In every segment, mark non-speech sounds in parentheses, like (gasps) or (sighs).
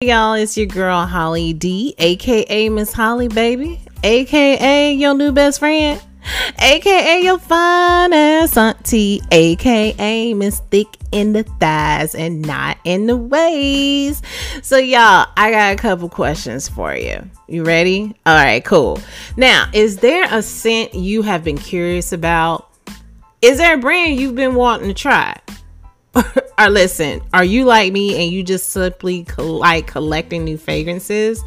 y'all, it's your girl Holly D, aka Miss Holly Baby, aka your new best friend, aka your fine ass auntie, aka Miss Thick in the thighs and not in the waist. So, y'all, I got a couple questions for you. You ready? All right, cool. Now, is there a scent you have been curious about? Is there a brand you've been wanting to try? (laughs) or listen, are you like me and you just simply like collecting new fragrances?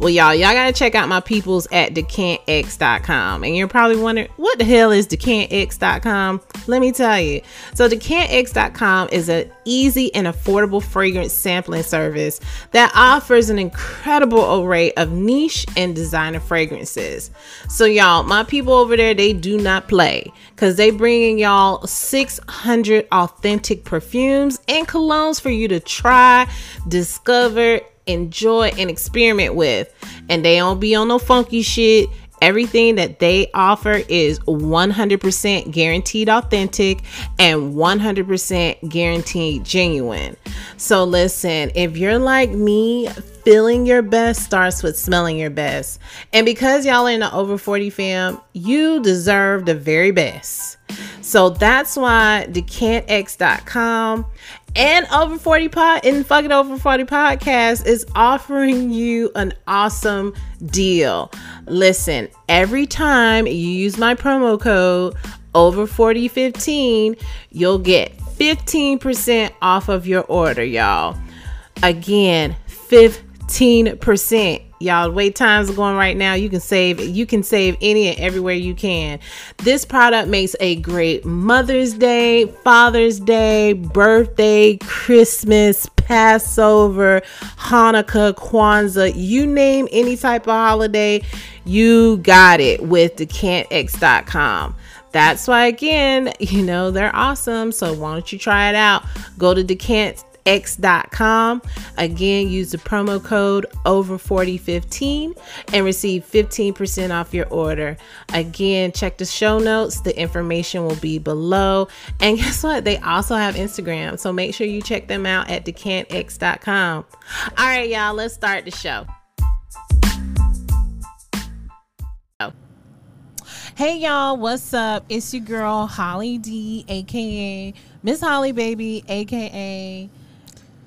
Well, y'all, y'all gotta check out my peoples at decantx.com. And you're probably wondering, what the hell is decantx.com? Let me tell you. So, decantx.com is an easy and affordable fragrance sampling service that offers an incredible array of niche and designer fragrances. So, y'all, my people over there, they do not play because they bringing y'all 600 authentic perfumes and colognes for you to try, discover, enjoy and experiment with. And they don't be on no funky shit. Everything that they offer is 100% guaranteed authentic and 100% guaranteed genuine. So, listen, if you're like me, feeling your best starts with smelling your best. And because y'all are in the over 40 fam, you deserve the very best. So that's why decantx.com and over 40 pod and fucking over 40 podcast is offering you an awesome deal. Listen every time you use my promo code over 40 15 you'll get 15% off of your order y'all. Again 15% y'all wait times are going right now you can save you can save any and everywhere you can. This product makes a great mother's day father's day birthday christmas passover hanukkah kwanzaa you name any type of holiday you got it with decantx.com that's why again you know they're awesome so why don't you try it out? Go to decant x.com. Again, use the promo code over4015 and receive 15% off your order. Again, check the show notes. The information will be below. And (laughs) guess what? They also have Instagram. So make sure you check them out at decantx.com. All right, y'all, let's start the show. Hey y'all, what's up? It's your girl Holly D, aka Miss Holly Baby, aka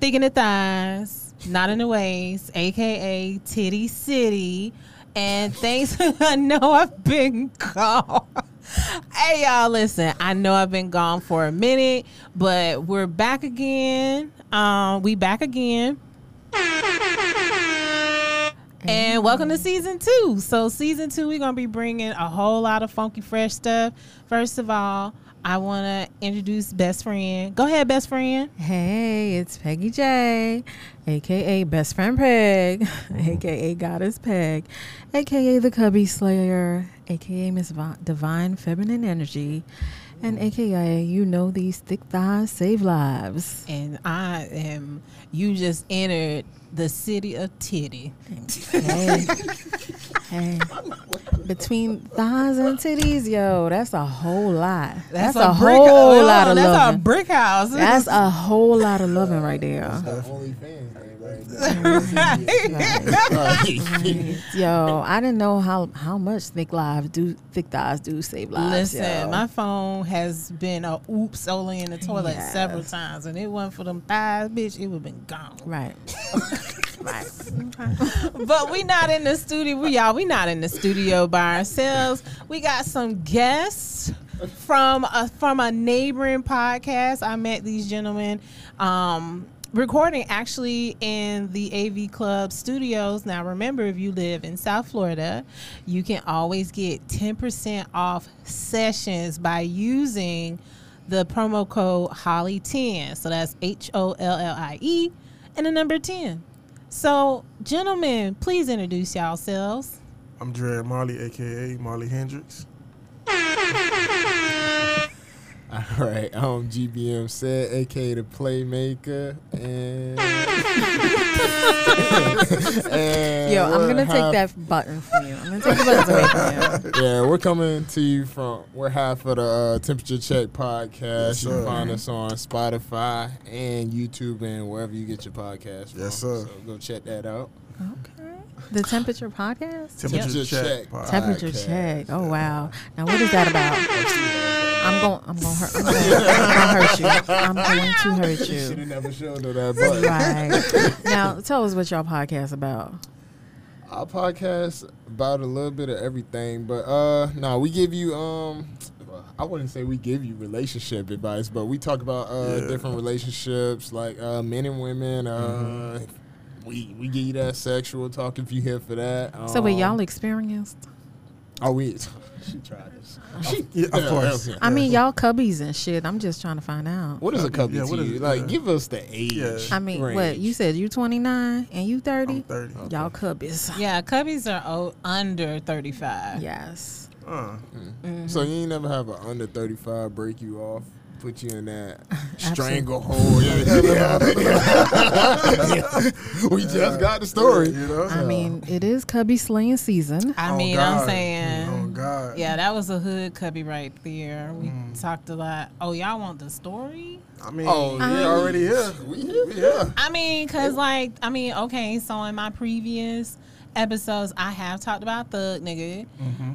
thick in the thighs, not in the waist, aka Titty City. And thanks, (laughs) I know I've been gone. hey y'all, listen, I know I've been gone for a minute, but we're back again. Um, we back again. And welcome to season two. So, season two, we're going to be bringing a whole lot of funky, fresh stuff. First of all, I want to introduce best friend. Go ahead, best friend. Hey, it's Peggy J, aka Best Friend Peg, (laughs) mm-hmm. aka Goddess Peg, aka the Cubby Slayer, aka Miss Divine Feminine Energy, and aka you know these thick thighs save lives. And I am. You just entered the city of titty. Hey, hey. Between thighs and titties, yo, that's a whole lot. That's, that's a, a whole oh, lot of that's loving. That's a brick house. That's a whole lot of loving right there. Yo, I didn't know how how much thick lives do thick thighs do save lives. Listen, yo. my phone has been a oops only in the toilet yes. several times, and it wasn't for them thighs, bitch. It would have been gone. Right. (laughs) right. but we not in the studio. We y'all. We not in the studio by ourselves. We got some guests from a from a neighboring podcast. I met these gentlemen. Um, recording actually in the AV Club studios. Now, remember, if you live in South Florida, you can always get 10% off sessions by using the promo code Holly10. So that's H O L L I E and the number 10. So, gentlemen, please introduce yourselves. I'm Dred Marley, aka Marley Hendrix. (laughs) All right, I'm GBM said, aka the Playmaker, and, (laughs) and yo, Yo, I'm gonna half- take that button from you. I'm gonna take the buttons away from you. Yeah, we're coming to you from we're half of the uh, Temperature Check podcast. Yes, you can find us on Spotify and YouTube and wherever you get your podcast. From. Yes, sir. So go check that out. Okay. The temperature podcast. Temperature check. pod. Temperature check. Oh wow. Now what is that about? I'm going. I'm going to hurt. I'm going to hurt you. I'm going to hurt Should you. have never showed her that button. Right. Now tell us what y'all podcast about. Our podcast about a little bit of everything, but uh, no, we give you um, I wouldn't say we give you relationship advice, but we talk about uh Yeah. different relationships, like uh men and women. Uh, we we give you that sexual talk if you here for that. So wait, Um, y'all experienced? Oh, we. (laughs) She tried this. She, Yeah, of course. yeah. I mean, y'all cubbies and shit. I'm just trying to find out. What is a cubby Yeah, to what is you? it? Like, Yeah. give us the age. Yeah. I mean, what you said? You 29 and you 30? I'm 30. Y'all cubbies. Yeah, cubbies are o- under 35. Yes. Uh, So you ain't never have an under thirty five break you off, put you in that (laughs) Absolutely. stranglehold. Yeah, (laughs) yeah. we just got the story. You know? I mean, it is cubby slaying season. I Oh, mean, God. I'm saying. Oh, God. Yeah, that was a hood cubby right there. We hmm. talked a lot. Oh, y'all want the story? I mean, Oh, we yeah. Um, already here. We here. We here. I mean, cause like, I mean, okay. So in my previous episodes, I have talked about Thug Nigga. Mm-hmm.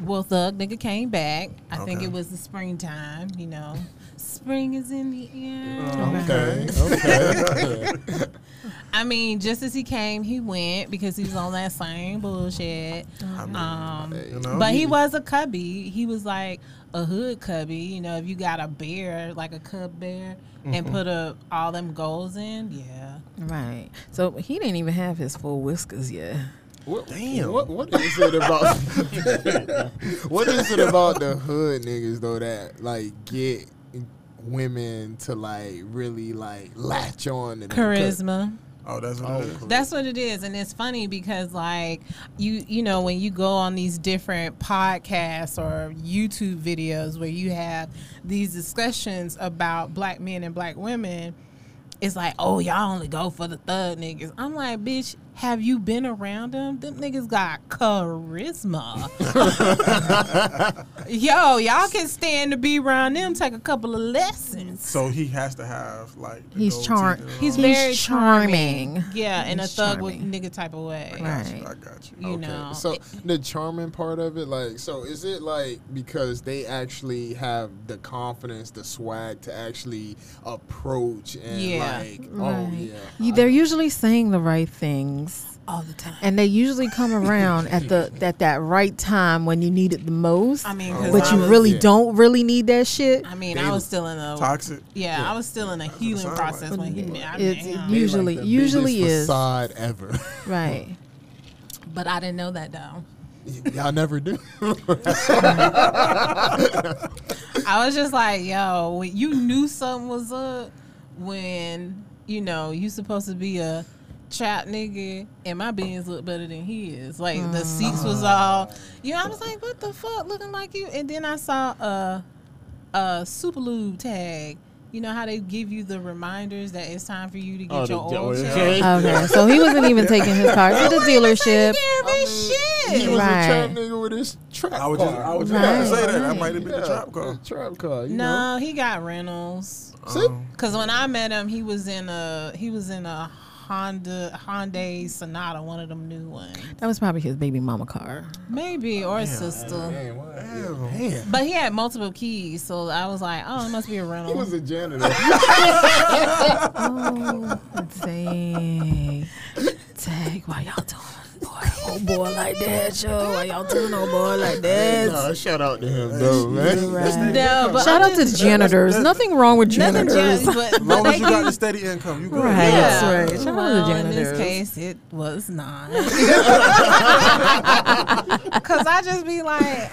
Well, Thug Nigga came back. I think it was the springtime. You know, spring is in the air. Okay. Okay. (laughs) I mean, just as he came, he went because he was on that same bullshit. Um, You know? but he was a cubby. He was like a hood cubby. You know, if you got a bear, like a cub bear, and put a, all them goals in, yeah. Right. So he didn't even have his full whiskers yet. What, Damn. What, what is it about? (laughs) what is it about the hood niggas though that like get women to like really like latch on to them? 'Cause- Charisma. Oh, that's what Oh, it is. That's what it is, and it's funny because like you you know when you go on these different podcasts or YouTube videos where you have these discussions about black men and black women, it's like oh y'all only go for the thug niggas. I'm like bitch, have you been around them? Them niggas got charisma. (laughs) Yo, y'all can stand to be around them. Take a couple of lessons. So he has to have like. the He's gold charm- teeth and all He's very charming. charming. Yeah, in a thug charming. with nigga type of way. Right. I got you. You Okay, know. So the charming part of it, like, so is it like because they actually have the confidence, the swag to actually approach and Yeah. like, oh yeah, You, they're usually saying the right things. All the time. And they usually come around at the at that right time when you need it the most. I mean, Oh, but I you was, really Yeah. don't really need that shit. I mean, They I was still in a Toxic. yeah, I was still in a healing sound like. process when he met. I It's- damn. you- Usually- They like the usually is. facade ever. (laughs) Right. but I didn't know that though. Y'all never do. (laughs) I was just like, yo, you knew something was up when you know you supposed to be a trap nigga and my beans look better than his. Like the seats was all, you know. I was like, what the fuck, looking like you. And then I saw a a super lube tag. You know how they give you the reminders that it's time for you to get Oh, your oil oh, checked. Okay. (laughs) So he wasn't even taking his car to (laughs) the dealership. Yeah, this He shit. was Right. a trap nigga with his trap I was just, I was just Right, about to say that. That right. might have been yeah, the trap car. a trap car. You know? No, he got rentals. See? Um, Cause when I met him, he was in a he was in a Honda Hyundai Sonata, one of them new ones, That was probably his baby mama car. maybe or a sister. Man, what? Damn. Damn. But he had multiple keys, so I was like, oh, it must be a rental. (laughs) He rental. was a janitor. (laughs) Oh, dang. (laughs) Dang, why y'all doing boy, oh boy like that, yo? Why y'all doing oh boy like that? no, shout out to him though, man. Right. no, but Shout out to just- janitors. that's- Nothing wrong with nothing janitors. just, but, As but long as you got the steady income, you good. Right. yeah. That's right. Shout out to well, in this case, it was not. (laughs) (laughs) Cause I just be like,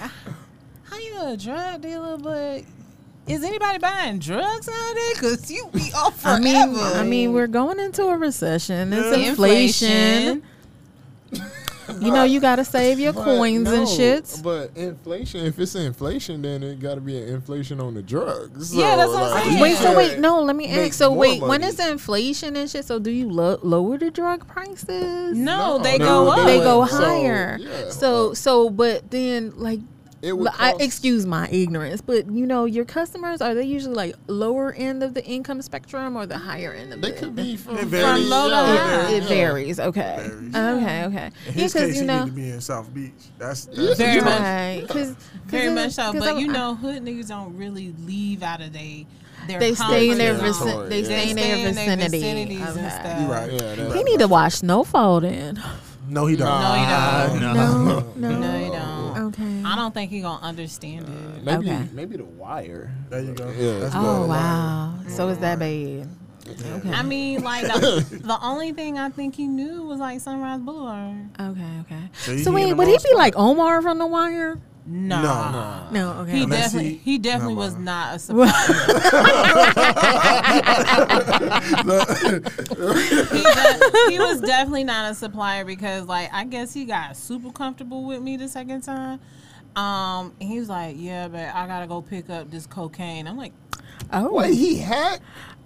how you a drug dealer, but is anybody buying drugs nowadays? Cause you be off forever. I mean, I mean, we're going into a recession. It's inflation. you know you gotta save your But coins and no, shits. But inflation, if it's inflation, then it got to be an inflation on the drugs. Yeah, that's what I'm saying. Wait, so wait, no, let me ask. So wait, when money. it's inflation and shit, so do you lo- lower the drug prices? No, they no, go up. They go So, higher. yeah. So so but then like It would I, excuse my ignorance, but you know your customers are they usually like lower end of the income spectrum or the higher end of They the could be (laughs) from, It varies. low to Yeah, high. it yeah. varies. Okay. Varies. Okay. Okay. In his Yeah, 'cause, case, you he know. need to be in South Beach. That's, that's Very much. Right. Cause, Very much so. But you know, hood niggas don't really leave out of they their they stay in their comfort vicin- zone. they stay in their vicinity. vicinities and Okay. stuff. You right. Yeah, that's- He need to watch Snowfall then. No, he don't. No, he don't. Nah, (laughs) No, no, No, you don't. Okay. I don't think he gonna understand uh, it. Maybe Okay. maybe the wire. There you go. Yeah. That's Oh good. wow. Mm-hmm. So is that bad? Okay. I mean, like the, (laughs) the only thing I think he knew was like Sunrise Boulevard. Okay. Okay. So So hit wait, him would on he the be like Omar from The Wire? No, No. No. Okay. he Unless definitely he- he, definitely no, was not a (laughs) supplier. he, de- he was definitely not a supplier because like I guess he got super comfortable with me the second time. Um, he was like, "Yeah, but I gotta go pick up this cocaine." I'm like, oh. Wait, he had?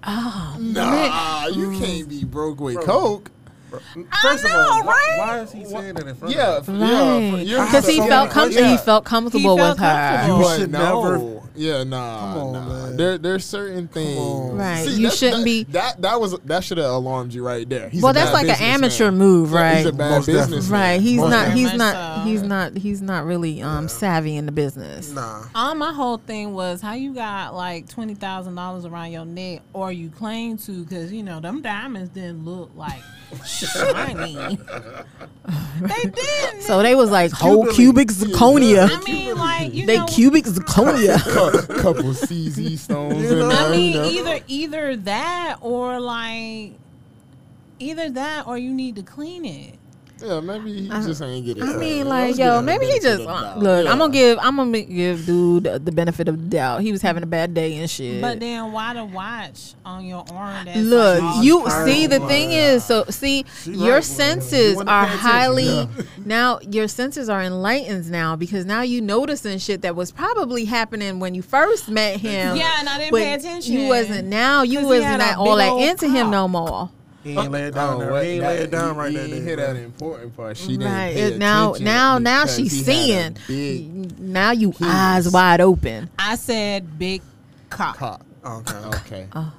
oh. Nah, you can't be broke with coke. First of know, all, why, right? why is he saying that in front Yeah, of f- yeah. Right. you're- Because he so felt many com- questions. he felt comfortable felt with her. You But should no, never- yeah, nah, Come on, nah. man. There, there's certain things. Right, See, you shouldn't that, be- That that was that should have alarmed you right there. He's Well, that's like an businessman. amateur move, Yeah, He's a right? bad Most definitely. Right. He's Most not. He's not. so. He's not. He's not really um savvy in the business. Nah. all my whole thing was how you got like twenty thousand dollars around your neck, or you claim to, because you know them diamonds didn't look like shiny. (laughs) they didn't. So they was like whole Cuban cubic zirconia. I mean, like you They know, cubic zirconia. Cou- couple CZ stones in there. I mean, either either that or like either that or you need to clean it. Yeah, maybe he just ain't get it. I done. mean, like, yo, maybe he just uh, look. Yeah. I'm gonna give. I'm gonna give dude the, the benefit of the doubt. He was having a bad day and shit. But then why the watch on your arm? That's Look, like, you see the thing is, so see She your right, senses You are highly yeah. now. Your senses are enlightened now because now you noticing shit that was probably happening when you first met him. yeah, and I didn't but pay attention. You wasn't now. You wasn't had a that all that old into him no more. Oh, oh, he ain't lay it down Oh, He ain't that- lay it down you- right you there. ain't hear that important part. She didn't right pay it, now, now, now she's he had a seeing. big Now you penis. eyes wide open. I said big cock. cock. Okay. Okay, oh.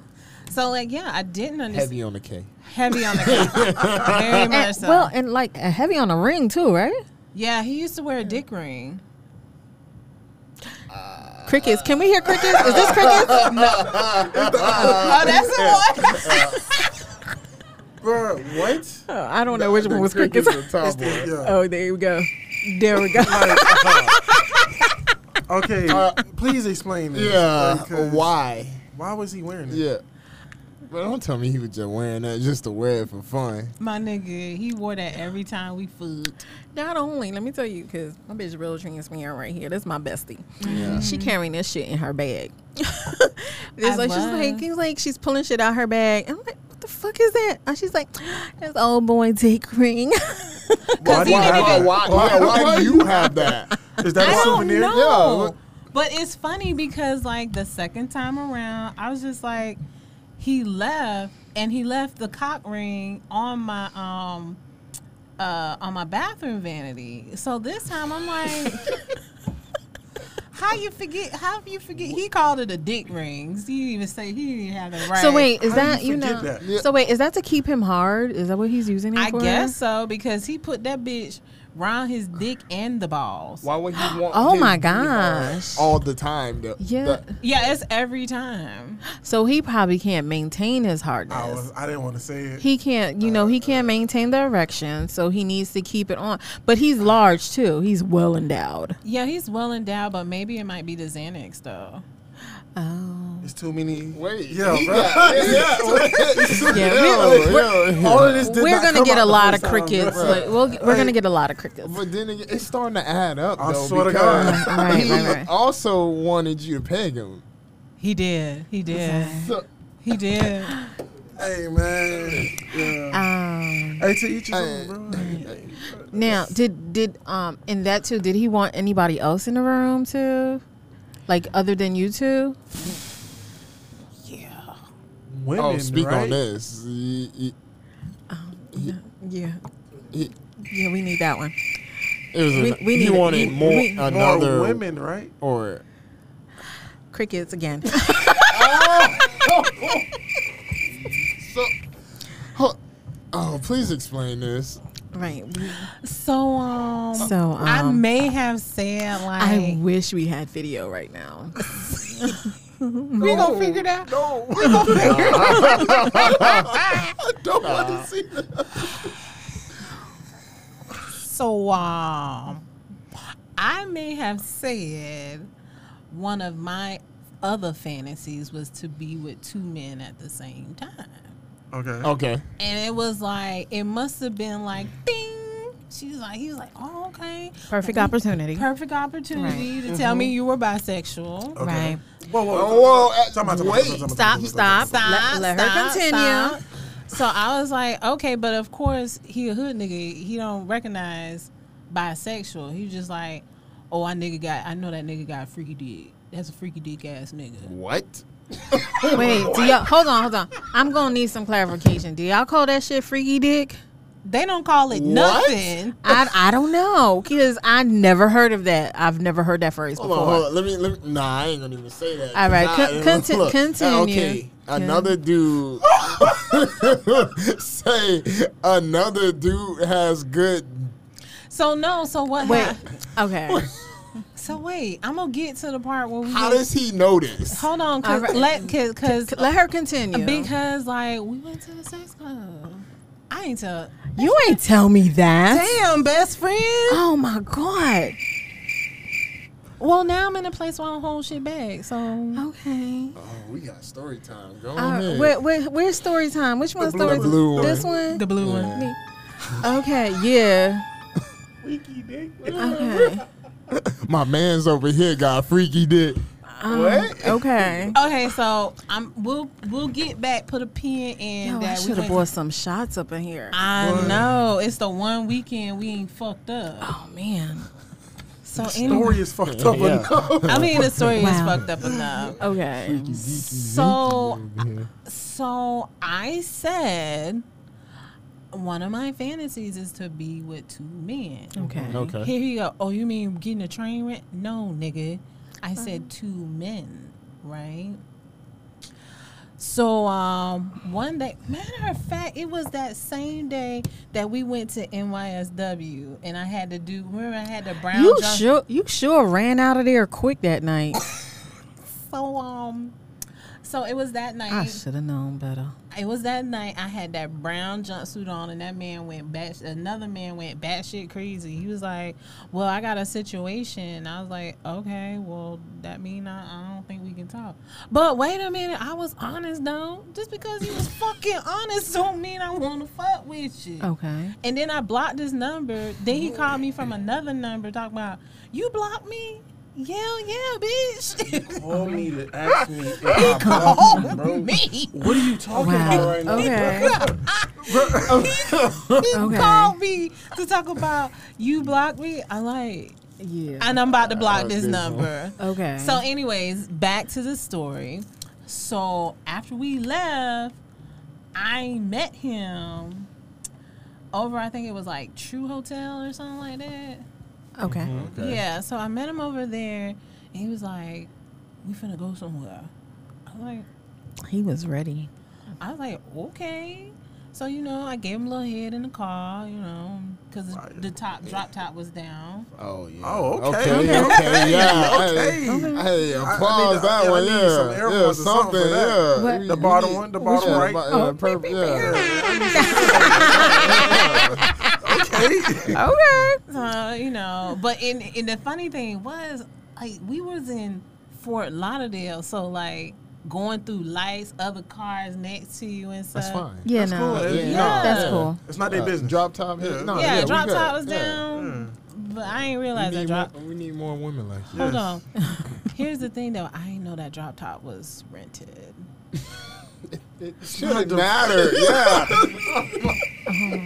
So like, yeah, I didn't understand. heavy on the K. Heavy on the K. (laughs) Very much And, so. well, and like uh, heavy on the ring too, right? yeah, he used to wear a dick ring. Uh, crickets. Can we hear crickets? Is this crickets? (laughs) No. (laughs) oh, that's the one. Bro, what? Oh, I don't know which one was Crickets crickets. are top boy. Yeah. Oh, there we go. There we go. Okay, Uh, please explain this. Yeah, because why? Why was he wearing it? Yeah. But don't tell me he was just wearing that just to wear it for fun. My nigga, he wore that every time we fucked. Not only, let me tell you, because my bitch real transparent right here. That's my bestie. Yeah. She carrying this shit in her bag. (laughs) it's I like she's like, he's like she's pulling shit out her bag. I'm like, what the fuck is that? And she's like, that's old boy dick ring. (laughs) Why do you Why, have why, that? why, why, why do you have that? Is that a I don't souvenir? know. Yeah. But it's funny because like the second time around, I was just like, he left and he left the cock ring on my um uh on my bathroom vanity. So this time I'm like (laughs) How you forget? How you forget? He called it a dick rings. He didn't even say he didn't have the right. So wait, is How that you you know? that? Yeah. So wait, is that to keep him hard? Is that what he's using it I for? guess so because he put that bitch round his dick and the balls. Why would he (gasps) want? Oh my gosh. All the time. though? Yeah. The- Yeah, it's every time. So he probably can't maintain his I hardness. was. I didn't want to say it. He can't, you know, he can't maintain the erection, so he needs to keep it on. But he's large too. He's well endowed. Yeah, he's well endowed, but maybe it might be the Xanax though. Oh. It's too many. Wait. Yeah, bro. got- (laughs) yeah, yeah. Yeah, (laughs) (laughs) we're, yo. All of this. Did we're gonna get a lot of first time, crickets. Like, we'll, we're gonna get a lot of crickets. But then again, it's starting to add up. I though, swear to God. Right, he right, right. also wanted you to peg him. He did. He did. So, He did. (gasps) Hey man. Yeah. Um, hey, to each his own, bro. Now, did did um in that too? Did he want anybody else in the room too? Like other than you two? Oh, women, Oh, speak right? on this. He, he, um, Yeah. Yeah, we need that one. it was We- a, we he need- wanted we- more we- More another women, right? or Crickets again. (laughs) (laughs) Oh. (laughs) so. Ho- Oh, please explain this. Right. So um, So um, I may have said like I wish we had video right now. (laughs) (laughs) we gonna figure it out. No. We gonna figure it out. (laughs) I don't want to see that. So um, I may have said one of my other fantasies was to be with two men at the same time. Okay. Okay. And it was like it must have been like ding. She was like, he was like, oh okay, Perfect Like, opportunity. perfect opportunity to mm-hmm. tell me you were bisexual. Okay. Right. Whoa, whoa, Oh, whoa, Time out, wait. time out, time out, Stop, stop. Stop. Let- let her continue. stop. So I was like, okay, but of course he a hood nigga. He don't recognize bisexual. He just like, oh, I nigga got. I know that nigga got a freaky dick. That's a freaky dick ass nigga. What? Wait, (laughs) do y'all hold on, hold on. I'm gonna need some clarification. Do y'all call that shit freaky dick? They don't call it What? nothing. I I don't know because I never heard of that. I've never heard that phrase Hold before. on, hold on. Let me, let me. Nah, I ain't gonna even say that. All right, Nah, con- conti- look, continue. Uh, okay, another dude. (laughs) say another dude has good. So no. So what? Wait, hap- okay. (laughs) So wait. I'm gonna get to the part where we. How get- does he know this? Hold on, cause All right. let cause, cause Let her continue. because like we went to the sex club. I ain't tell. you ain't tell me that. Damn, best friend. Oh my god. Well, now I'm in a place where I don't hold shit back. So Okay. Oh, we got story time. Go All right, ahead. where, where, where's story time? Which one's story the blue one. This one? the blue one. Okay, yeah. (laughs) Freaky dick. Okay. (laughs) (coughs) My man's over here got freaky dick. Um, What? Okay. Okay, so I'm we'll we'll get back. Put a pin in Yo, that. we should have went bought some shots up in here. I What? know it's the one weekend we ain't fucked up. Oh man. So Story anyway, is fucked up Yeah. enough. (laughs) I mean the story is fucked up enough. Okay. So so I said one of my fantasies is to be with two men. Okay. Okay. Here you go. Oh, you mean getting a train wreck? No, nigga. I said two men, right? So um one day matter of fact, it was that same day that we went to NYSW and I had to do remember I had the brown You jump- sure you sure ran out of there quick that night. (laughs) so um so it was that night I should have known better. it was that night I had that brown jumpsuit on and that man went bat another man went batshit crazy. He was like, Well, I got a situation. I was like, Okay, well that mean I, I don't think we can talk. But wait a minute, I was honest though. Just because he was fucking honest don't mean I wanna fuck with you. Okay. And then I blocked his number. Then he called me from another number talking about, You blocked me? Yeah, yeah, bitch. (laughs) Call me to ask me if I blocked you, bro. me. What are you talking about Wow. right now? Okay. (laughs) He Okay. called me to talk about you blocked me. I like, Yeah. and I'm about to block this this number. Okay. So, anyways, back to the story. So after we left, I met him over. I think it was like True Hotel or something like that. Okay. Mm-hmm. Okay. Yeah. So I met him over there, and he was like, "We finna go somewhere." I was like, He was ready. I was like, okay. So you know, I gave him a little head in the car, you know, because Right. the top drop top was down. Oh yeah. Oh, okay. Okay. Okay. okay, Yeah. Okay. Hey, hey, I- I applause need that one. need Yeah. some yeah. Something Something. for that. Yeah. What? The bottom one, the bottom yeah, right. bo- Oh, perfect. Yeah. (laughs) (laughs) okay. Okay. So you know, but in in the funny thing was, like we was in Fort Lauderdale, so like going through lights, other cars next to you and stuff. That's fine. Yeah, That's no. cool. Yeah, Yeah. no, That's yeah. cool. It's not their Uh, business. Drop top. Yeah. Yeah. No, yeah, yeah, drop top was Yeah. down, mm. but I didn't realize that drop. more, we need more women like you. Hold Yes. on. (laughs) Here's the thing, though. I didn't know that drop top was rented. (laughs) It shouldn't matter. Yeah. Uh-huh.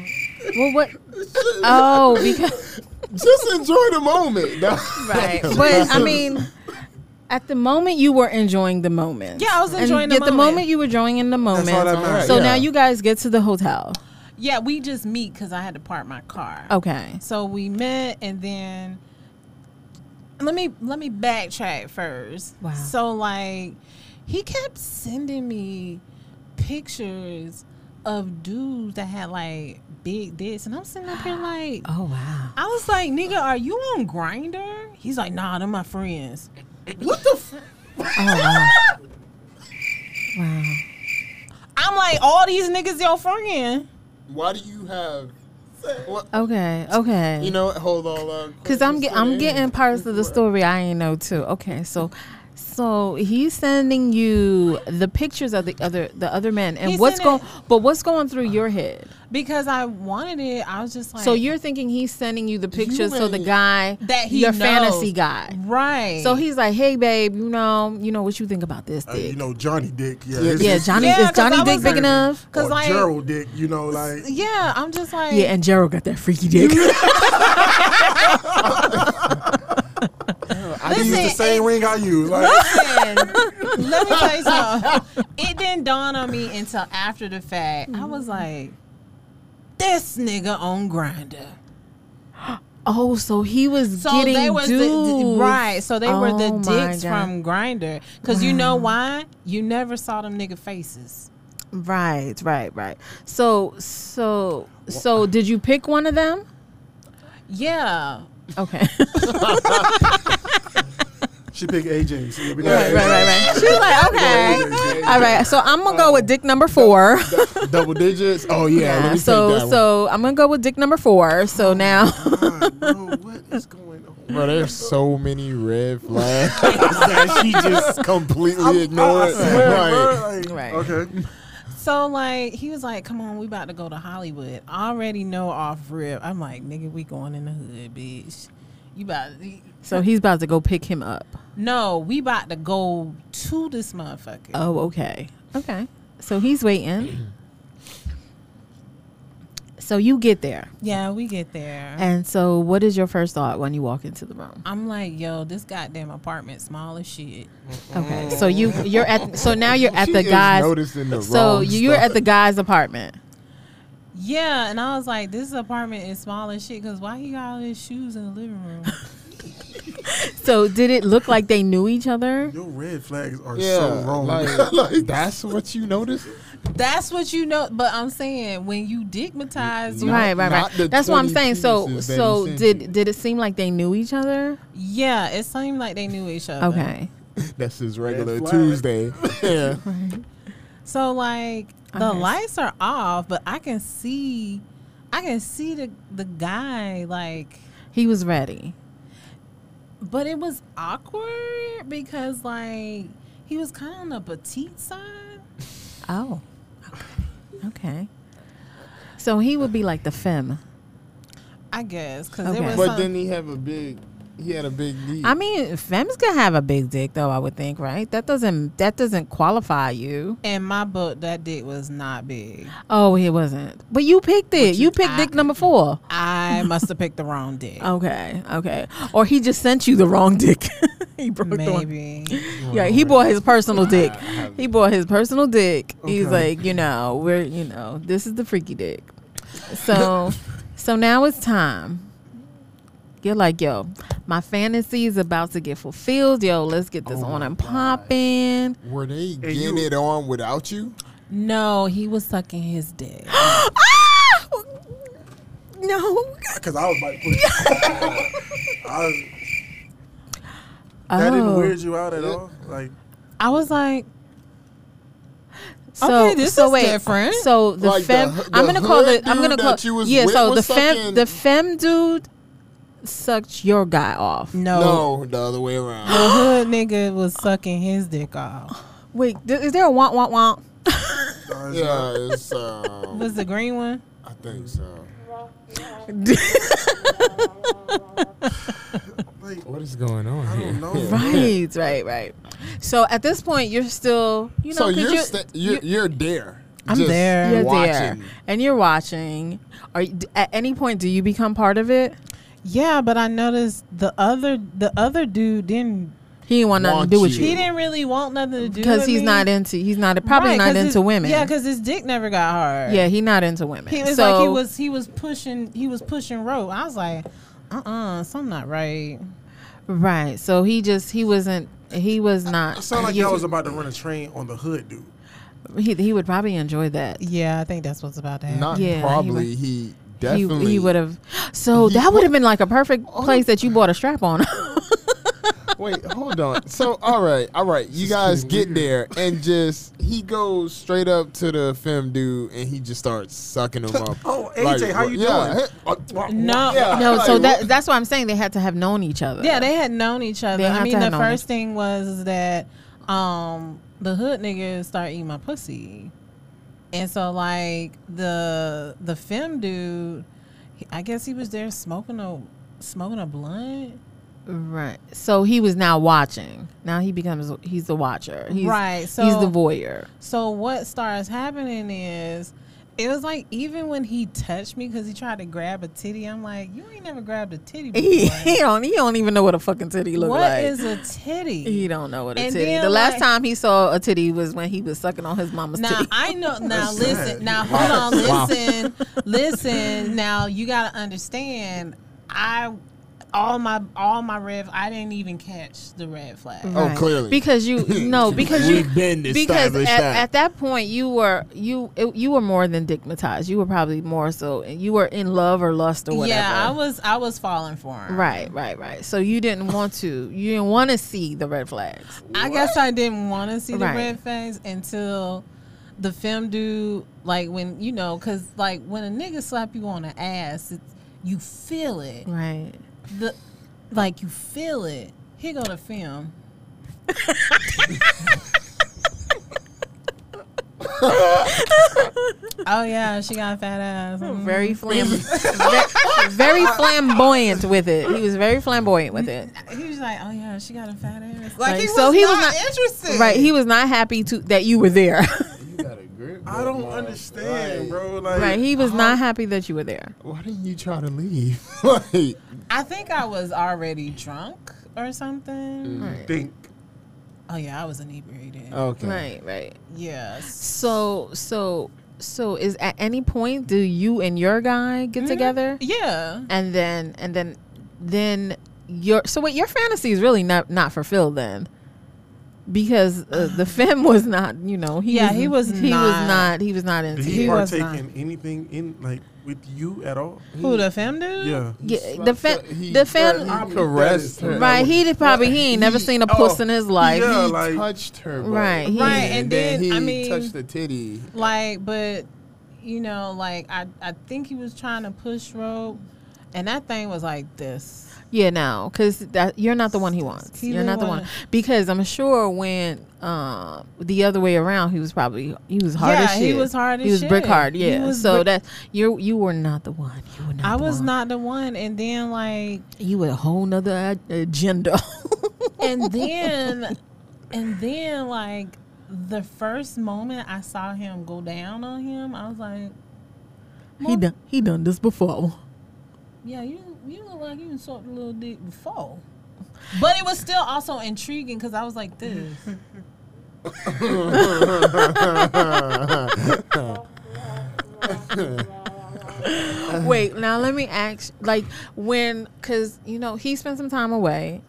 Well, what? (laughs) Oh, because Just enjoy the moment. No. right. (laughs) But I mean, at the moment you were enjoying the moment. Yeah, I was enjoying and the at the moment. moment you were enjoying in the moment. all that matters. So Yeah. now you guys get to the hotel. Yeah, we just meet because I had to park my car. Okay. So we met, and then let me let me backtrack first. Wow. So like, he kept sending me pictures of dudes that had like big dicks, and I'm sitting up here (gasps) like, Oh wow. I was like, nigga, are you on Grindr? He's like, nah, they're my friends. What the? F- (laughs) Oh wow. Wow. I'm like, all these niggas your friend. Why do you have? What? Okay. Okay. You know, what? hold on. Uh, Cause I'm get, I'm getting parts of the story I ain't know too. Okay, so so he's sending you the pictures of the other the other man, and He what's going? But what's going through your head? Because I wanted it. I was just like, So you're thinking he's sending you the pictures so the guy That he your knows. fantasy guy. right. So he's like, hey babe, you know, you know what you think about this Uh, dick? you know Johnny Dick. Yeah. Yeah, yeah, Johnny Yeah, is 'cause Johnny dick big like- enough? (laughs) Cause like, Gerald Dick. You know, like yeah, I'm just like, Yeah, and Gerald got that freaky dick. (laughs) (laughs) I use the Listen, same ring I use. Like, Listen, (laughs) let me tell you something. It didn't dawn on me until after the fact. I was like, this nigga on Grindr. oh, so he was So getting they was the, right. So they were the Oh dicks God. from Grindr. Cause you know why? You never saw them nigga faces. Right, right, right. So, so, so, did you pick one of them? Yeah. Okay. (laughs) (laughs) she picked AJ. So we right, right, right, right. She's like, (laughs) okay. All right. So I'm gonna go with dick number four. double digits. Oh yeah. let me so, that so I'm gonna go with dick number four. So oh now, God, bro, what is going on? Bro, there's so many red flags (laughs) that she just (laughs) completely ignored. I swear, Right. bro, like, Right. Okay. So like he was like, "Come on, we about to go to Hollywood." I already know off rip. I'm like, "Nigga, we going in the hood, bitch." You about so he's about to go pick him up. no, we about to go to this motherfucker. Oh, okay, okay. So he's waiting. (clears throat) So you get there, yeah, we get there. and so what is your first thought when you walk into the room? I'm like, "Yo, this goddamn apartment small as shit." Okay, so you you're at so now you're at She the guy's. noticing the So wrong you're stuff. at the guy's apartment. Yeah, and I was like, "This apartment is small as shit." Cause why he got all his shoes in the living room? (laughs) So did it look like they knew each other? Your red flags are yeah, so wrong. Like, (laughs) like, that's what you noticed. That's what you know. But I'm saying when you digmatize, you Right, right, right. That's what I'm saying. So, so did you. did it seem like they knew each other? yeah, it seemed like they knew each other. Okay. (laughs) That's his regular. Tuesday. Yeah. So like the Okay. lights are off, but I can see, I can see the the guy like, He was ready. but it was awkward because like he was kind of on the petite side. Oh. Okay. Okay. So he would be like the femme. I guess because Okay. But some- didn't he have a big? He had a big knee. I mean, femmes can have a big dick though, I would think, right? That doesn't that doesn't qualify you. in my book, that dick was not big. Oh, it wasn't. But you picked it. You, picked I- dick number 4. I (laughs) must have picked the wrong dick. Okay. Okay. Or he just sent you the wrong dick. (laughs) he broke the Maybe. Yeah, he bought his personal dick. He bought his personal dick. He's like, you know, we're, you know, this is the freaky dick. So, (laughs) so now it's time. You're like, yo, my fantasy is about to get fulfilled. Yo, let's get this Oh on and God. popping. Were they Hey, getting you- it on without you? No, he was sucking his dick. (gasps) ah! No. Because I was about like, (laughs) I was, that didn't Oh. weird you out at all. Like, I was like, So, Okay, this so is wait. different. So the Like the femme, h- I'm gonna call it. I'm gonna call. you yeah. So the fem, the fem dude, sucked your guy off. no. No, the other way around. The hood nigga was sucking his dick off. Wait, th- is there a want want want? uh, yeah, it's. Um, Was the green one? I think so. like, (laughs) What is going on I here? don't know. (laughs) Right, right, right. So at this point, you're still, you know, so 'cause you're, you're, sta- you're, you're there. I'm just there. you're watching. there and you're watching. Are you, at any point do you become part of it? Yeah, but I noticed the other the other dude didn't. He didn't want nothing to do with you. He didn't really want nothing to do because he's me. not into. He's not probably Right, not 'cause into his- women. Yeah, because his dick never got hard. yeah, he not into women. he was so, like he was he was pushing he was pushing rope. I was like, uh uh something not right. right. So he just he wasn't. He was not. It sounded like he, y'all was about to run a train on the hood, dude. he, he would probably enjoy that. Yeah, I think that's what's about to happen. Not Yeah, he probably. He, definitely. He, he would have. So He that would would- have been like a perfect place that you bought a strap on. (laughs) Wait, hold on. So, all right, all right. You guys get there and just he goes straight up to the fem dude and he just starts sucking him (laughs) up. Oh, AJ, how you yeah, doing? No, Yeah. no, so that that's why I'm saying. They had to have known each other. Yeah, they had known each other. They I mean, the first thing was that um the hood niggas start eating my pussy, and so like the the femme dude, I guess he was there smoking a smoking a blunt. Right. So he was now watching. Now he becomes he's the watcher. He's, Right, he's the voyeur. So what starts happening is. It was like even when he touched me because he tried to grab a titty, I'm like, you ain't never grabbed a titty (laughs) He, before. he don't he don't even know what a fucking titty look What like. is a titty? he don't know what a And titty. then, The last time he saw a titty was when he was sucking on his mama's Now titty. I know. (laughs) Now listen. Now hold on. Listen. Listen. Now you gotta understand. I all my all my red. I didn't even catch the red flag. Oh, clearly. because you (laughs) no because you We've been because at, that. at that point you were you it, you were more than digmatized. You were probably more so you were in love or lust or whatever. Yeah, I was. I was falling for him. Right, right, right. So you didn't want to. You didn't want to see the red flags. I guess I didn't want to see the Right. red flags until the film dude, like when you know, cause like when a nigga slap you on the ass, it's, you feel it. Right. The like you feel it. Here go the film. oh yeah, she got a fat ass. Mhm. Very flam, (laughs) ve- very flamboyant with it. He was very flamboyant with it. He was like, "Oh yeah, she got a fat ass." Like, Like, he so was he was not not- interested. Right. He was not happy to that you were there. You got a (laughs) grip, I don't bro. understand, Like, bro. Like, right. He was not happy that you were there. Why didn't you try to leave? (laughs) like, I think I was already drunk or something. Mm. Right. think Oh yeah, I was inebriated. okay. Right. Right. Yes. So so so is at any point do you and your guy get mm-hmm. together Yeah. and then and then then your so wait your fantasy is really not not fulfilled then because uh, the (sighs) femme was not you know he Yeah, he was he was not- not he was not into did He he, you. was partake not. in anything in like with you at all? Who the femme dude? Yeah. Yeah, the femme the femme I mean, caressed that is- her. right he did probably he ain't never He- seen a puss oh, in his life yeah. he like- touched her, bro. Right, he- Right, and then, he I mean- touched the titty. Like, but you know, like I, I think he was trying to push rope, and that thing was like this. Yeah, no, because that you're not the one he wants. He you're didn't the one wanna- because I'm sure when uh, the other way around, he was probably he was hard Yeah, as shit. he was hard as He was brick hard. Yeah, so brick- that you you were not the one. You were not. I was one. not the one, and then like, You were a whole nother agenda. (laughs) and then, and then like, the first moment I saw him go down on him, I was like, he done he done this before. Yeah, you you look like you sucked a little dick before. But it was still also intriguing because I was like this. Wait, now let me ask, like when, because you know he spent some time away.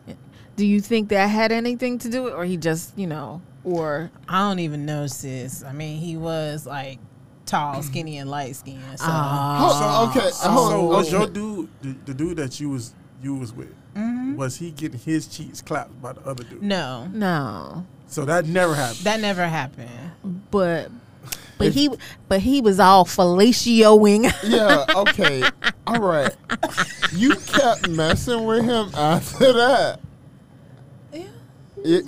Do you think that had anything to do with, or he just you know, or I don't even know, sis. I mean, he was like tall, skinny, and light skinned. So. Hold- okay, So, hold- so was okay. your dude the, the dude that you was you was with? Mm-hmm. Was he getting his cheeks clapped by the other dude? no, no? So that never happened. that never happened. but (laughs) but he but he was all fellatioing. yeah, okay. (laughs) All right. You kept messing with him after that. Yeah. It-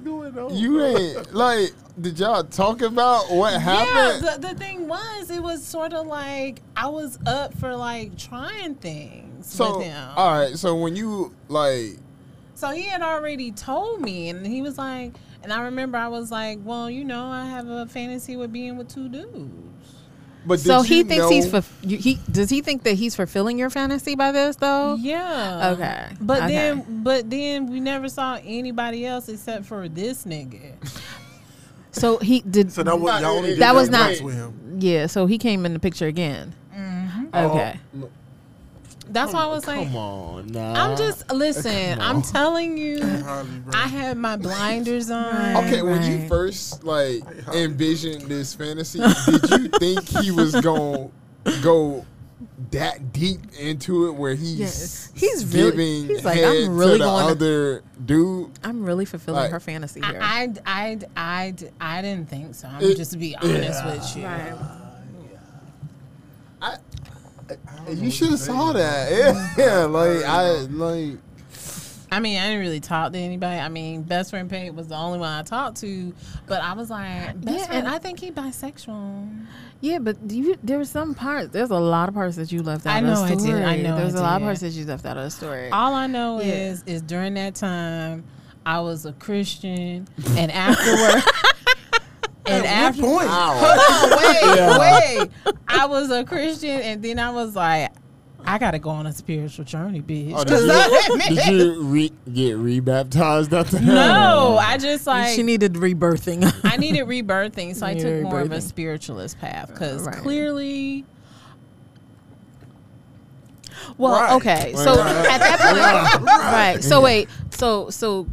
you ain't like did y'all talk about what Yeah, happened? the, the thing was, it was sort of like I was up for like trying things so with him. all right, so when you like So he had already told me, and he was like, And I remember I was like, well, you know, I have a fantasy with being with two dudes. But So he you thinks he's know- for you- he does he think that he's fulfilling your fantasy by this though? Yeah. Okay. But Okay. then but then we never saw anybody else except for this nigga. So he did. So that was y'all only did That was not- with him. yeah. So he came in the picture again. Mm-hmm. Okay. Oh, That's why I was like Come on, nah. I'm just (laughs) listen, I'm telling you I had my blinders on. Right. Okay, when you first like envisioned this fantasy, (laughs) did you think he was going to go that deep into it where he's Yes. He's really- giving he's like, head I'm really to the going to- other dude? I'm really fulfilling Like- her fantasy here. I, I, I, I, I didn't think so. I'm It- just to be honest with you. You should have saw that. (laughs) Yeah, yeah, (laughs) like I like. I mean, I didn't really talk to anybody. I mean, best friend Pate was the only one I talked to, but I was like, best Yeah, friend, and- I think he bisexual. yeah, but you, there were some parts. There's a lot of parts that you left out I know I the story. I know I There's a lot of parts that you left out of the story. All I know Yeah. is, is during that time, I was a Christian, and afterward, (laughs) and At after, what point? hold on, (laughs) wait, (laughs) Yeah. wait, I was a Christian, and then I was like, I gotta go on a spiritual journey, bitch. Oh, 'Cause did you, (laughs) did you re, get rebaptized after that? no, I just like she needed rebirthing. I needed rebirthing, so I took needed more of a spiritualist path because Right. clearly, Well, Right. okay. So at that point, right. So wait. So so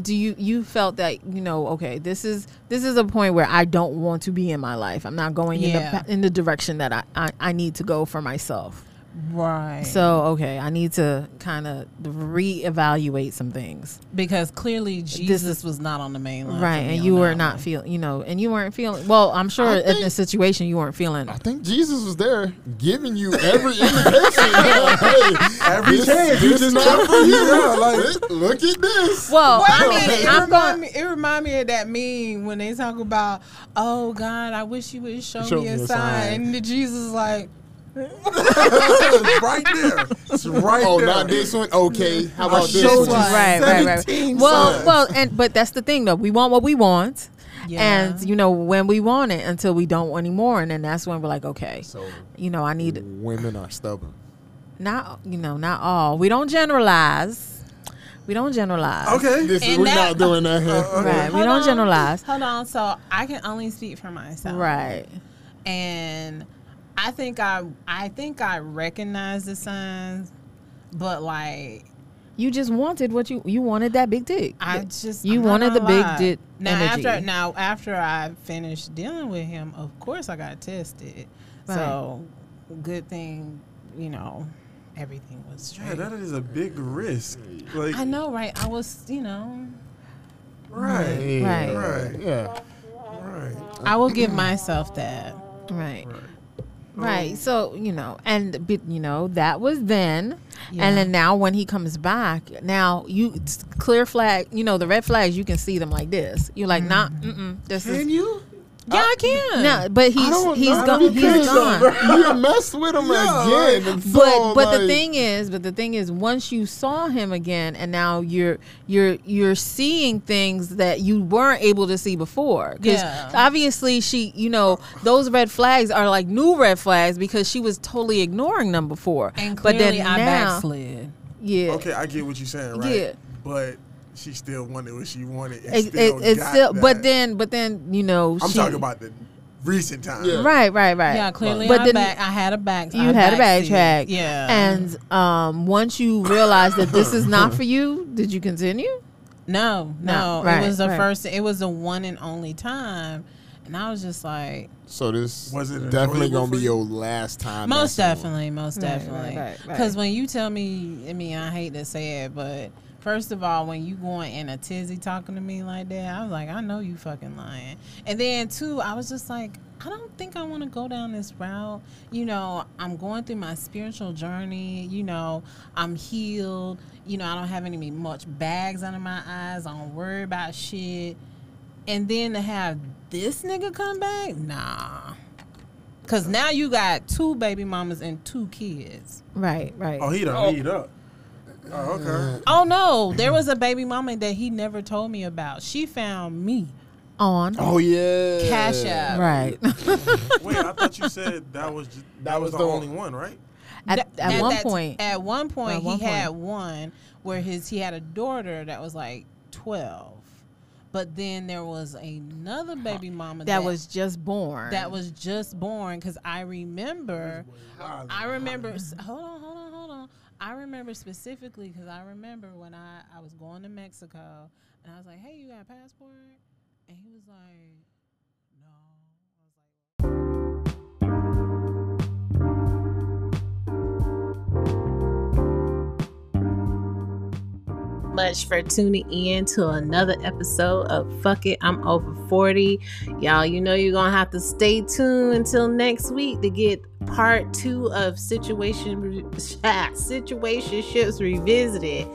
do you you felt that you know okay this is this is a point where I don't want to be in my life. I'm not going in the in the direction that I, I I need to go for myself. Right? So okay, I need to kind of reevaluate some things. because clearly Jesus was not on the main line, right, and you were not feeling, you know, and you weren't feeling. Well, I'm sure I in think- this situation you weren't feeling. I think Jesus was there giving you every (laughs) indication. hey, Every this- chance, you this just not for you. Yeah, like- look, look at this. Well, I mean, it, I'm remind going. me, it remind me of that meme when they talk about, oh God, I wish you would show, Show me a, me a sign. sign. and Jesus is like, it's (laughs) right there. It's right oh, there. not this one. Okay, how about this one? right, right, right. 17 Well, signs. well, and but that's the thing though. We want what we want, yeah. and you know when we want it until we don't anymore, and then that's when we're like, okay, So you know, I need women are stubborn. not, you know, not all. We don't generalize. We don't generalize. Okay. This is, we're that- not doing that here. Uh, okay. Right. We Hold don't on, generalize. Hold on. So I can only speak for myself. Right. and I think I I think I recognize the signs, but like You just wanted what you you wanted that big dick. I just You I'm wanted the gonna big dick Now energy. after now after I finished dealing with him, of course I got tested. So good thing, you know, everything was Yeah, that is a big risk. Like, I know, right? I was, you know, right, Right. Right. Yeah. right. I will give myself that. Right. Right. Right. Mm. So, you know, and you know, that was then. Yeah. And then now when he comes back, now you clear flag, you know, the red flags you can see them like this. You're like, nah, mm. mm-mm, this is Can you? Yeah, I can. no, but I he's don't he's know gone. because He's gone. (laughs) You messed with him Yeah, again. like- and so, But but the thing is, but the thing is, once you saw him again, and now you're you're you're seeing things that you weren't able to see before. Because Yeah. obviously, she, you know, those red flags are like new red flags because she was totally ignoring them before. And but clearly then I now, backslid. yeah, Okay, I get what you're saying, right? Yeah. But she still wanted what she wanted. And it, still it, it's got still. But then, but then, you know, I'm she, talking about the recent time. Yeah. right, right, right. Yeah, clearly But I then- back. I had a back. You I had a backslid. backtrack. Yeah. And um, once you realized that this is not for you, did you continue? No, No, no. right, it was the right. first. It was the one and only time, and I was just like, So this Was it definitely gonna be your last time. most messing with- definitely, most Right, definitely. right, right, right. Because when you tell me, I mean, I hate to say it, but first of all, when you going in a tizzy talking to me like that, I was like, I know you fucking lying. And then two, I was just like, I don't think I want to go down this route. You know, I'm going through my spiritual journey. You know, I'm healed. You know, I don't have any much bags under my eyes. I don't worry about shit. And then to have this nigga come back, nah. Cause now you got two baby mamas and two kids. Right, right. Oh, he done Oh. lead up. Oh, okay. Oh no, there was a baby mama that he never told me about. She found me. On. Oh yeah. Cash App. Right. (laughs) Wait, I thought you said that was just, that, was, was the the- only one, right? at, Th- at one point. At one point, At one he had one where his he had a daughter that was like twelve, but then there was another baby mama that was just born. that was just born because I remember, I remember. s- Hold on, hold on, hold on. I remember specifically because I remember when I I was going to Mexico and I was like, "Hey, you got a passport?" And he was like, much for tuning in to another episode of Fuck It, I'm Over 40. Y'all, you know you're gonna have to stay tuned until next week to get part two of situation (laughs) situationships revisited.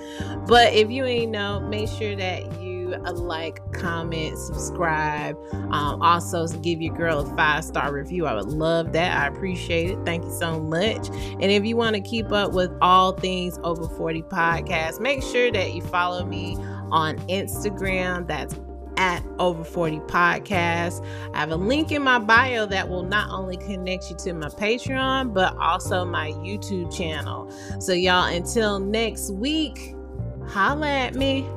But if you ain't know, make sure that uh, like, comment, subscribe. Um, also, give your girl a five star review. I would love that. I appreciate it. Thank you so much. And if you want to keep up with all things Over 40 podcast, make sure that you follow me on Instagram. That's at over 40 podcast i have a link in my bio that will not only connect you to my patreon but also my youtube channel so y'all until next week holla at me